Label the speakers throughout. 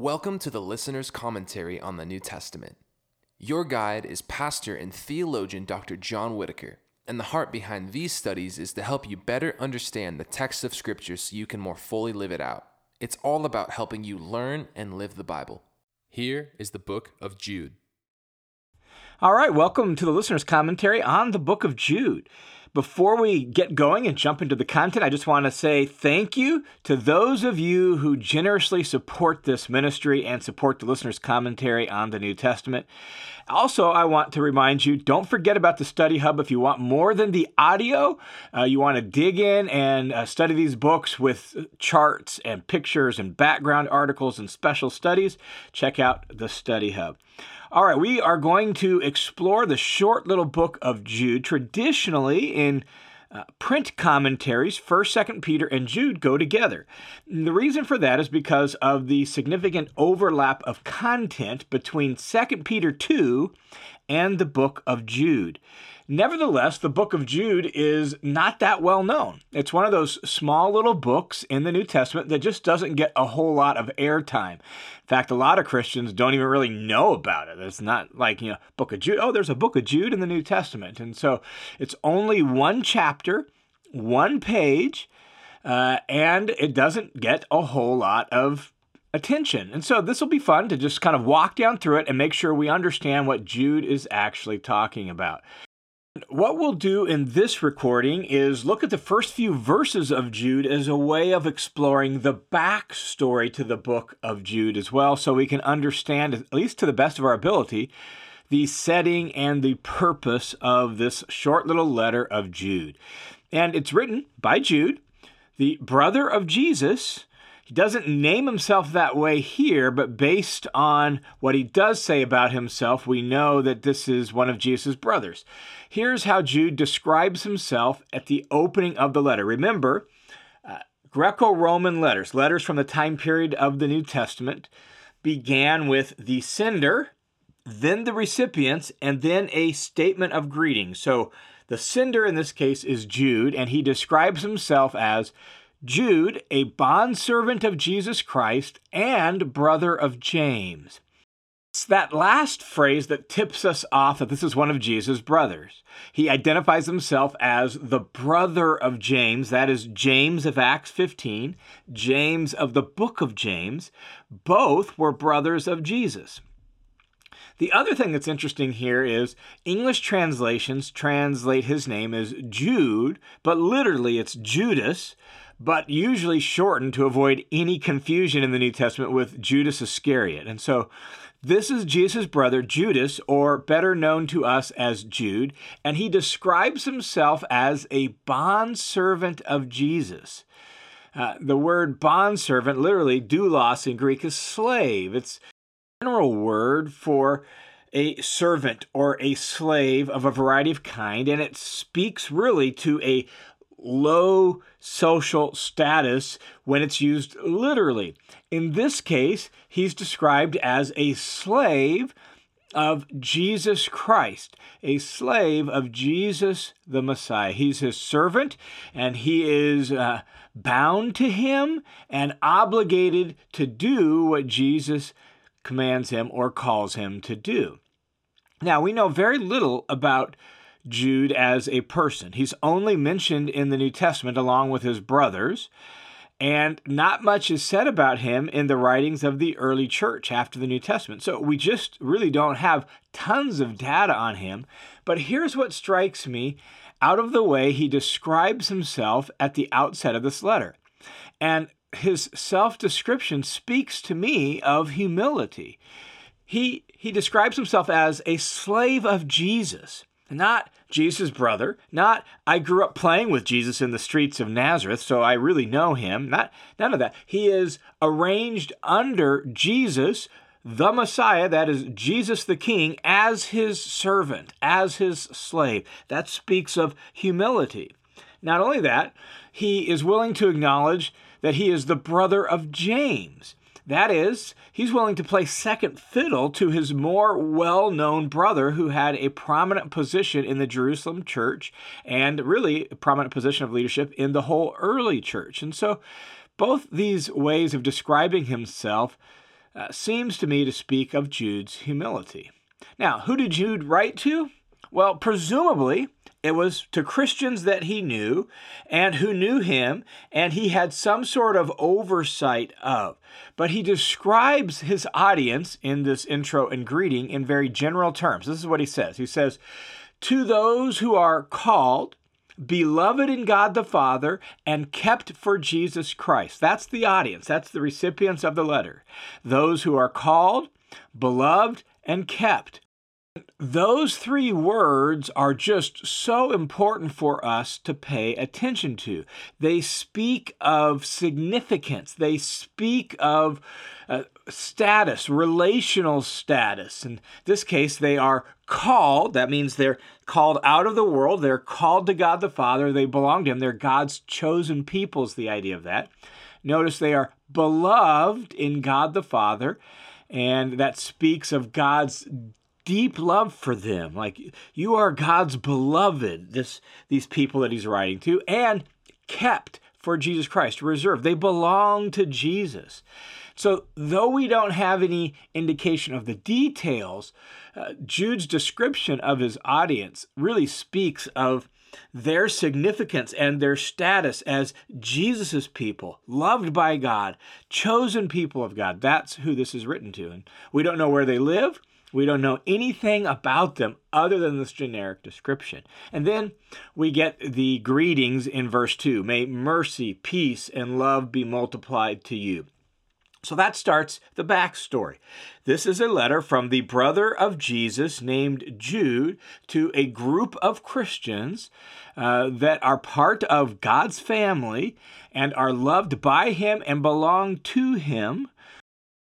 Speaker 1: Welcome to the listener's commentary on the New Testament. Your guide is pastor and theologian Dr. John Whittaker, and the heart behind these studies is to help you better understand the text of Scripture so you can more fully live it out. It's all about helping you learn and live the Bible. Here is the book of Jude.
Speaker 2: All right, welcome to the listener's commentary on the book of Jude. Before we get going and jump into the content, I just want to say thank you to those of you who generously support this ministry and support the listener's commentary on the New Testament. Also, I want to remind you don't forget about the Study Hub. If you want more than the audio, uh, you want to dig in and uh, study these books with charts and pictures and background articles and special studies, check out the Study Hub. All right, we are going to explore the short little book of Jude. Traditionally, in uh, print commentaries, 1st, 2nd Peter, and Jude go together. The reason for that is because of the significant overlap of content between 2nd Peter 2 and the book of Jude. Nevertheless, the book of Jude is not that well known. It's one of those small little books in the New Testament that just doesn't get a whole lot of airtime. In fact, a lot of Christians don't even really know about it. It's not like, you know, book of Jude. Oh, there's a book of Jude in the New Testament. And so it's only one chapter, one page, uh, and it doesn't get a whole lot of attention. And so this will be fun to just kind of walk down through it and make sure we understand what Jude is actually talking about. What we'll do in this recording is look at the first few verses of Jude as a way of exploring the backstory to the book of Jude as well, so we can understand, at least to the best of our ability, the setting and the purpose of this short little letter of Jude. And it's written by Jude, the brother of Jesus, he doesn't name himself that way here, but based on what he does say about himself, we know that this is one of Jesus' brothers. Here's how Jude describes himself at the opening of the letter. Remember, uh, Greco Roman letters, letters from the time period of the New Testament, began with the sender, then the recipients, and then a statement of greeting. So the sender in this case is Jude, and he describes himself as Jude, a bondservant of Jesus Christ and brother of James. It's that last phrase that tips us off that this is one of Jesus' brothers. He identifies himself as the brother of James, that is James of Acts 15, James of the book of James. Both were brothers of Jesus. The other thing that's interesting here is English translations translate his name as Jude, but literally it's Judas but usually shortened to avoid any confusion in the New Testament with Judas Iscariot. And so this is Jesus' brother Judas, or better known to us as Jude, and he describes himself as a bondservant of Jesus. Uh, the word bondservant, literally doulos in Greek, is slave. It's a general word for a servant or a slave of a variety of kind, and it speaks really to a low social status when it's used literally. In this case, he's described as a slave of Jesus Christ, a slave of Jesus the Messiah. He's his servant, and he is uh, bound to him and obligated to do what Jesus commands him or calls him to do. Now, we know very little about Jude as a person. He's only mentioned in the New Testament along with his brothers, and not much is said about him in the writings of the early church after the New Testament. So we just really don't have tons of data on him. But here's what strikes me out of the way he describes himself at the outset of this letter. And his self description speaks to me of humility. He, he describes himself as a slave of Jesus not Jesus' brother, not I grew up playing with Jesus in the streets of Nazareth, so I really know him. Not none of that. He is arranged under Jesus, the Messiah, that is Jesus the King, as his servant, as his slave. That speaks of humility. Not only that, he is willing to acknowledge that he is the brother of James. That is, he's willing to play second fiddle to his more well known brother who had a prominent position in the Jerusalem church and really a prominent position of leadership in the whole early church. And so, both these ways of describing himself uh, seems to me to speak of Jude's humility. Now, who did Jude write to? Well, presumably it was to Christians that he knew and who knew him and he had some sort of oversight of. But he describes his audience in this intro and greeting in very general terms. This is what he says He says, To those who are called, beloved in God the Father, and kept for Jesus Christ. That's the audience, that's the recipients of the letter. Those who are called, beloved, and kept those three words are just so important for us to pay attention to. They speak of significance, they speak of uh, status, relational status. In this case, they are called. That means they're called out of the world. They're called to God the Father. They belong to Him. They're God's chosen people, is the idea of that. Notice they are beloved in God the Father, and that speaks of God's deep love for them. Like you are God's beloved, this these people that he's writing to, and kept for Jesus Christ, reserved. They belong to Jesus. So, though we don't have any indication of the details, uh, Jude's description of his audience really speaks of their significance and their status as Jesus' people, loved by God, chosen people of God. That's who this is written to. And we don't know where they live. We don't know anything about them other than this generic description. And then we get the greetings in verse 2 May mercy, peace, and love be multiplied to you. So that starts the backstory. This is a letter from the brother of Jesus named Jude to a group of Christians uh, that are part of God's family and are loved by him and belong to him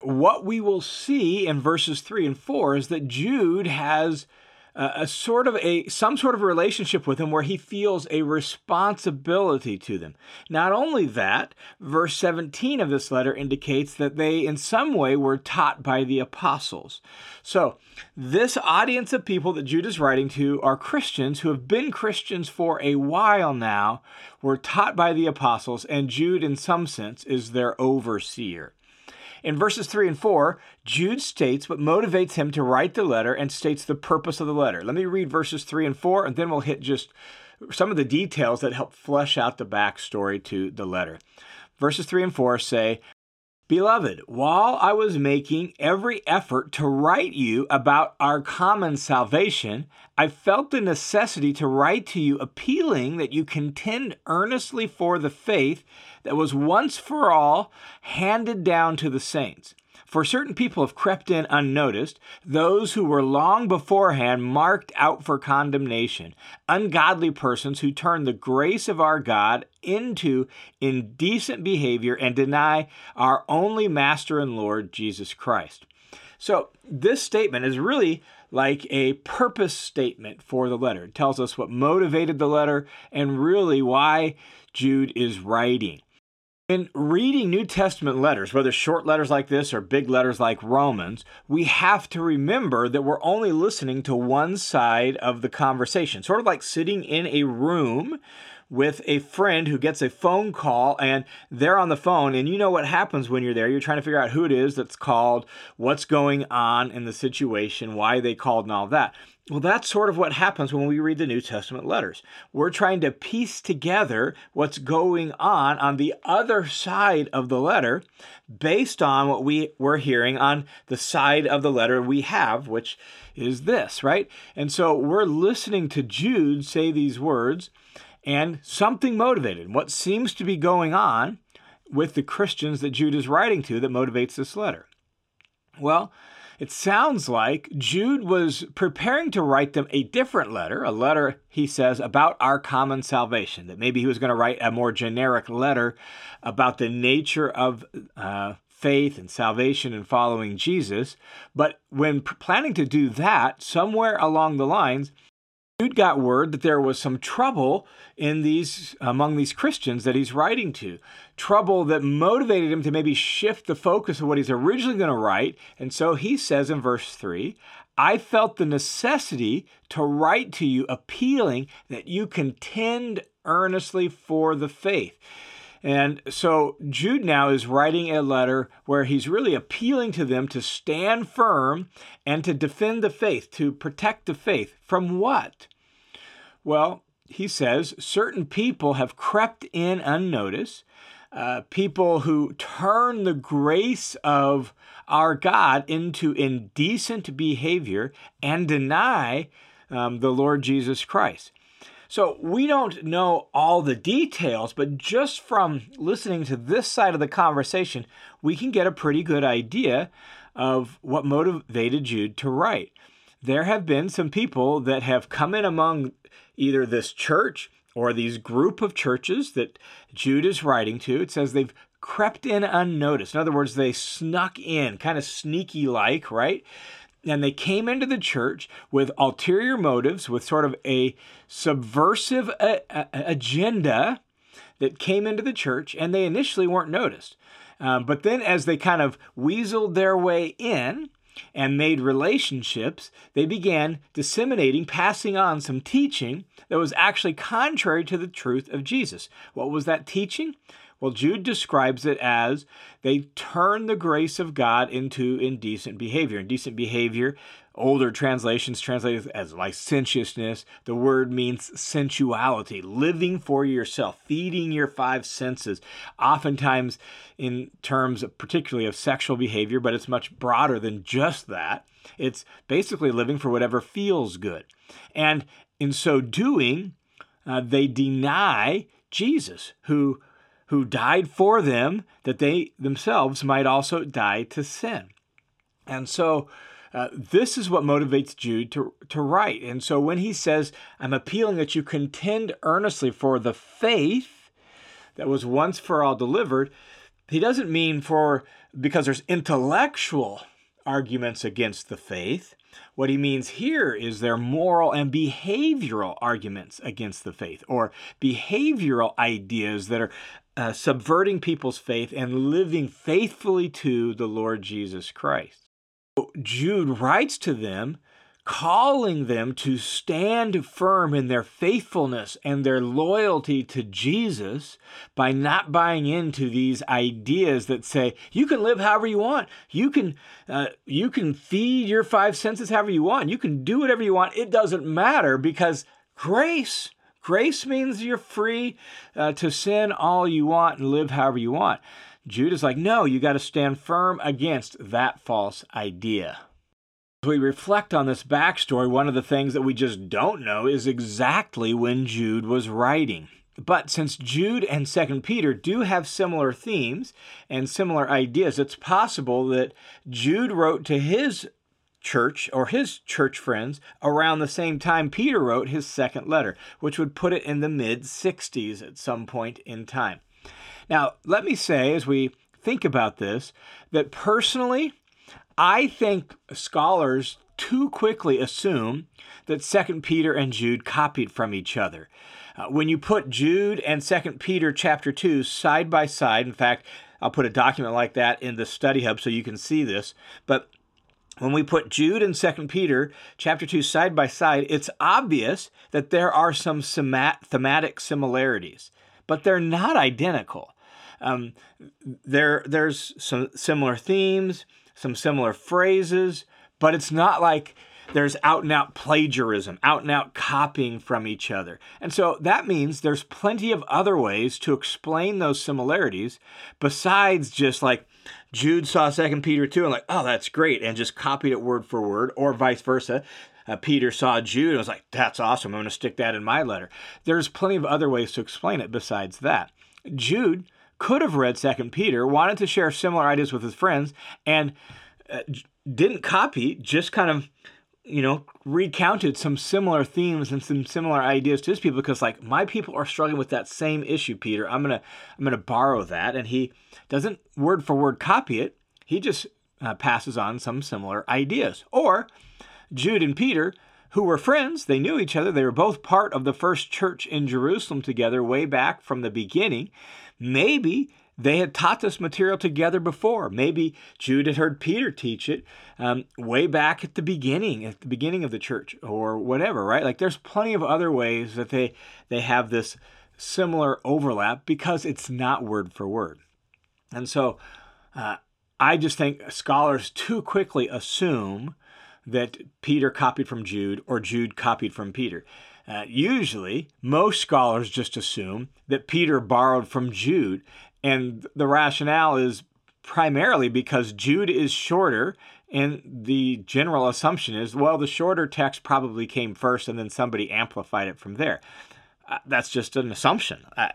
Speaker 2: what we will see in verses 3 and 4 is that Jude has a, a sort of a some sort of relationship with them where he feels a responsibility to them. Not only that, verse 17 of this letter indicates that they in some way were taught by the apostles. So, this audience of people that Jude is writing to are Christians who have been Christians for a while now, were taught by the apostles, and Jude in some sense is their overseer. In verses 3 and 4, Jude states what motivates him to write the letter and states the purpose of the letter. Let me read verses 3 and 4, and then we'll hit just some of the details that help flesh out the backstory to the letter. Verses 3 and 4 say, Beloved, while I was making every effort to write you about our common salvation, I felt the necessity to write to you appealing that you contend earnestly for the faith that was once for all handed down to the saints. For certain people have crept in unnoticed, those who were long beforehand marked out for condemnation, ungodly persons who turn the grace of our God into indecent behavior and deny our only Master and Lord, Jesus Christ. So, this statement is really like a purpose statement for the letter. It tells us what motivated the letter and really why Jude is writing. In reading New Testament letters, whether short letters like this or big letters like Romans, we have to remember that we're only listening to one side of the conversation. Sort of like sitting in a room with a friend who gets a phone call and they're on the phone and you know what happens when you're there you're trying to figure out who it is that's called what's going on in the situation why they called and all that well, that's sort of what happens when we read the New Testament letters. We're trying to piece together what's going on on the other side of the letter based on what we were hearing on the side of the letter we have, which is this, right? And so we're listening to Jude say these words, and something motivated. What seems to be going on with the Christians that Jude is writing to that motivates this letter? Well, it sounds like Jude was preparing to write them a different letter, a letter, he says, about our common salvation. That maybe he was going to write a more generic letter about the nature of uh, faith and salvation and following Jesus. But when planning to do that, somewhere along the lines, Jude got word that there was some trouble in these among these Christians that he's writing to. Trouble that motivated him to maybe shift the focus of what he's originally going to write. And so he says in verse 3, I felt the necessity to write to you appealing that you contend earnestly for the faith. And so Jude now is writing a letter where he's really appealing to them to stand firm and to defend the faith, to protect the faith. From what? Well, he says certain people have crept in unnoticed, uh, people who turn the grace of our God into indecent behavior and deny um, the Lord Jesus Christ. So we don't know all the details, but just from listening to this side of the conversation, we can get a pretty good idea of what motivated Jude to write. There have been some people that have come in among either this church or these group of churches that Jude is writing to. It says they've crept in unnoticed. In other words, they snuck in, kind of sneaky like, right? And they came into the church with ulterior motives, with sort of a subversive a- a- agenda that came into the church, and they initially weren't noticed. Um, but then, as they kind of weaseled their way in and made relationships, they began disseminating, passing on some teaching that was actually contrary to the truth of Jesus. What was that teaching? Well, Jude describes it as they turn the grace of God into indecent behavior. Indecent behavior, older translations translate it as licentiousness. The word means sensuality, living for yourself, feeding your five senses, oftentimes in terms of, particularly of sexual behavior, but it's much broader than just that. It's basically living for whatever feels good. And in so doing, uh, they deny Jesus, who who died for them that they themselves might also die to sin. And so uh, this is what motivates Jude to, to write. And so when he says, I'm appealing that you contend earnestly for the faith that was once for all delivered, he doesn't mean for because there's intellectual arguments against the faith. What he means here is their moral and behavioral arguments against the faith, or behavioral ideas that are uh, subverting people's faith and living faithfully to the Lord Jesus Christ. Jude writes to them, calling them to stand firm in their faithfulness and their loyalty to Jesus by not buying into these ideas that say you can live however you want, you can uh, you can feed your five senses however you want, you can do whatever you want. It doesn't matter because grace Grace means you're free uh, to sin all you want and live however you want. Jude is like, no, you got to stand firm against that false idea. As we reflect on this backstory, one of the things that we just don't know is exactly when Jude was writing. But since Jude and 2 Peter do have similar themes and similar ideas, it's possible that Jude wrote to his church or his church friends around the same time Peter wrote his second letter, which would put it in the mid 60s at some point in time. Now, let me say, as we think about this, that personally, I think scholars too quickly assume that 2 Peter and Jude copied from each other. Uh, when you put Jude and 2 Peter chapter 2 side by side, in fact, I'll put a document like that in the study hub so you can see this, but when we put Jude and 2 Peter chapter 2 side by side, it's obvious that there are some thematic similarities, but they're not identical. Um, there, there's some similar themes, some similar phrases, but it's not like there's out and out plagiarism, out and out copying from each other. And so that means there's plenty of other ways to explain those similarities besides just like Jude saw Second Peter 2 and like, oh, that's great, and just copied it word for word, or vice versa. Uh, Peter saw Jude and was like, that's awesome. I'm going to stick that in my letter. There's plenty of other ways to explain it besides that. Jude could have read Second Peter, wanted to share similar ideas with his friends, and uh, didn't copy, just kind of you know, recounted some similar themes and some similar ideas to his people because like my people are struggling with that same issue, Peter. I'm gonna I'm gonna borrow that, and he doesn't word for word copy it. He just uh, passes on some similar ideas. Or Jude and Peter, who were friends, they knew each other. They were both part of the first church in Jerusalem together way back from the beginning. Maybe they had taught this material together before. Maybe Jude had heard Peter teach it um, way back at the beginning, at the beginning of the church, or whatever, right? Like there's plenty of other ways that they they have this similar overlap because it's not word for word. And so uh, I just think scholars too quickly assume that Peter copied from Jude or Jude copied from Peter. Uh, usually, most scholars just assume that Peter borrowed from Jude, and the rationale is primarily because Jude is shorter, and the general assumption is well, the shorter text probably came first, and then somebody amplified it from there. Uh, that's just an assumption. Uh,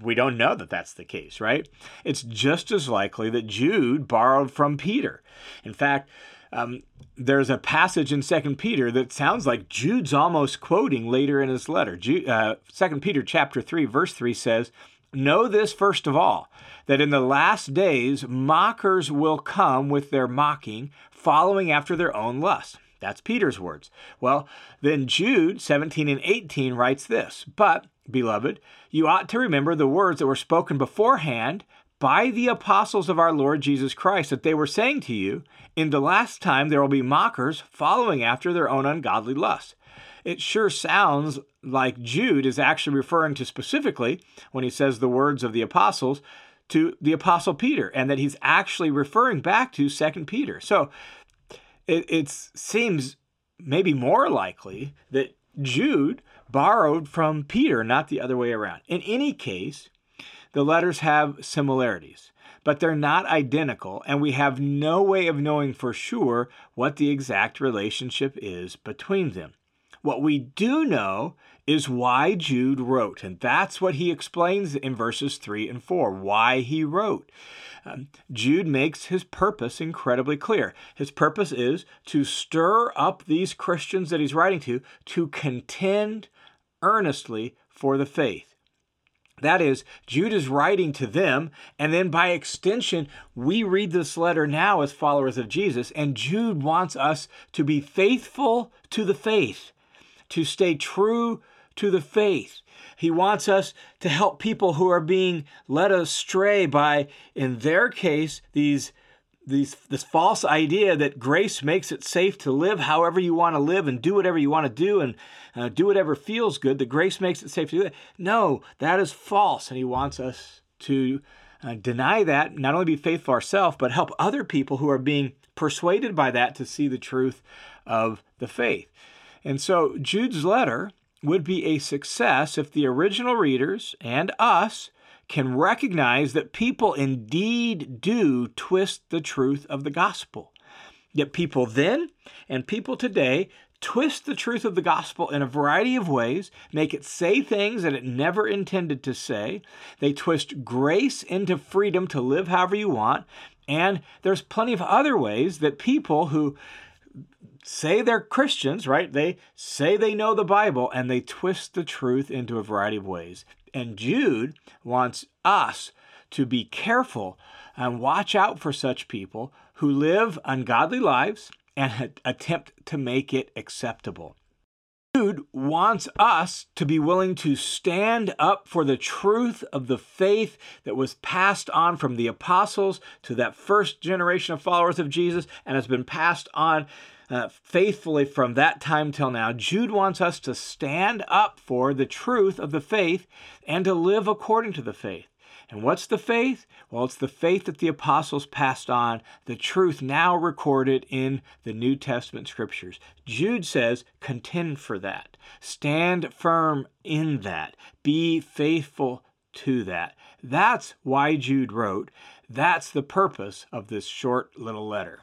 Speaker 2: we don't know that that's the case, right? It's just as likely that Jude borrowed from Peter. In fact, um, there's a passage in Second Peter that sounds like Jude's almost quoting later in his letter. Uh, Second uh, Peter chapter three verse three says, "Know this first of all, that in the last days mockers will come with their mocking, following after their own lust." That's Peter's words. Well, then Jude 17 and 18 writes this But, beloved, you ought to remember the words that were spoken beforehand by the apostles of our Lord Jesus Christ, that they were saying to you, In the last time there will be mockers following after their own ungodly lusts. It sure sounds like Jude is actually referring to specifically, when he says the words of the apostles, to the apostle Peter, and that he's actually referring back to Second Peter. So it, it seems maybe more likely that Jude borrowed from Peter, not the other way around. In any case, the letters have similarities, but they're not identical, and we have no way of knowing for sure what the exact relationship is between them. What we do know is why Jude wrote, and that's what he explains in verses 3 and 4 why he wrote. Um, Jude makes his purpose incredibly clear. His purpose is to stir up these Christians that he's writing to to contend earnestly for the faith. That is, Jude is writing to them, and then by extension, we read this letter now as followers of Jesus, and Jude wants us to be faithful to the faith, to stay true to the faith. He wants us to help people who are being led astray by, in their case, these these this false idea that grace makes it safe to live however you want to live and do whatever you want to do and uh, do whatever feels good. That grace makes it safe to do that. No, that is false, and he wants us to uh, deny that, not only be faithful ourselves, but help other people who are being persuaded by that to see the truth of the faith. And so Jude's letter would be a success if the original readers and us can recognize that people indeed do twist the truth of the gospel. Yet people then and people today twist the truth of the gospel in a variety of ways, make it say things that it never intended to say. They twist grace into freedom to live however you want. And there's plenty of other ways that people who say they're Christians, right? They say they know the Bible and they twist the truth into a variety of ways. And Jude wants us to be careful and watch out for such people who live ungodly lives and attempt to make it acceptable. Jude wants us to be willing to stand up for the truth of the faith that was passed on from the apostles to that first generation of followers of Jesus and has been passed on uh, faithfully from that time till now. Jude wants us to stand up for the truth of the faith and to live according to the faith. And what's the faith? Well, it's the faith that the apostles passed on, the truth now recorded in the New Testament scriptures. Jude says, contend for that. Stand firm in that. Be faithful to that. That's why Jude wrote. That's the purpose of this short little letter.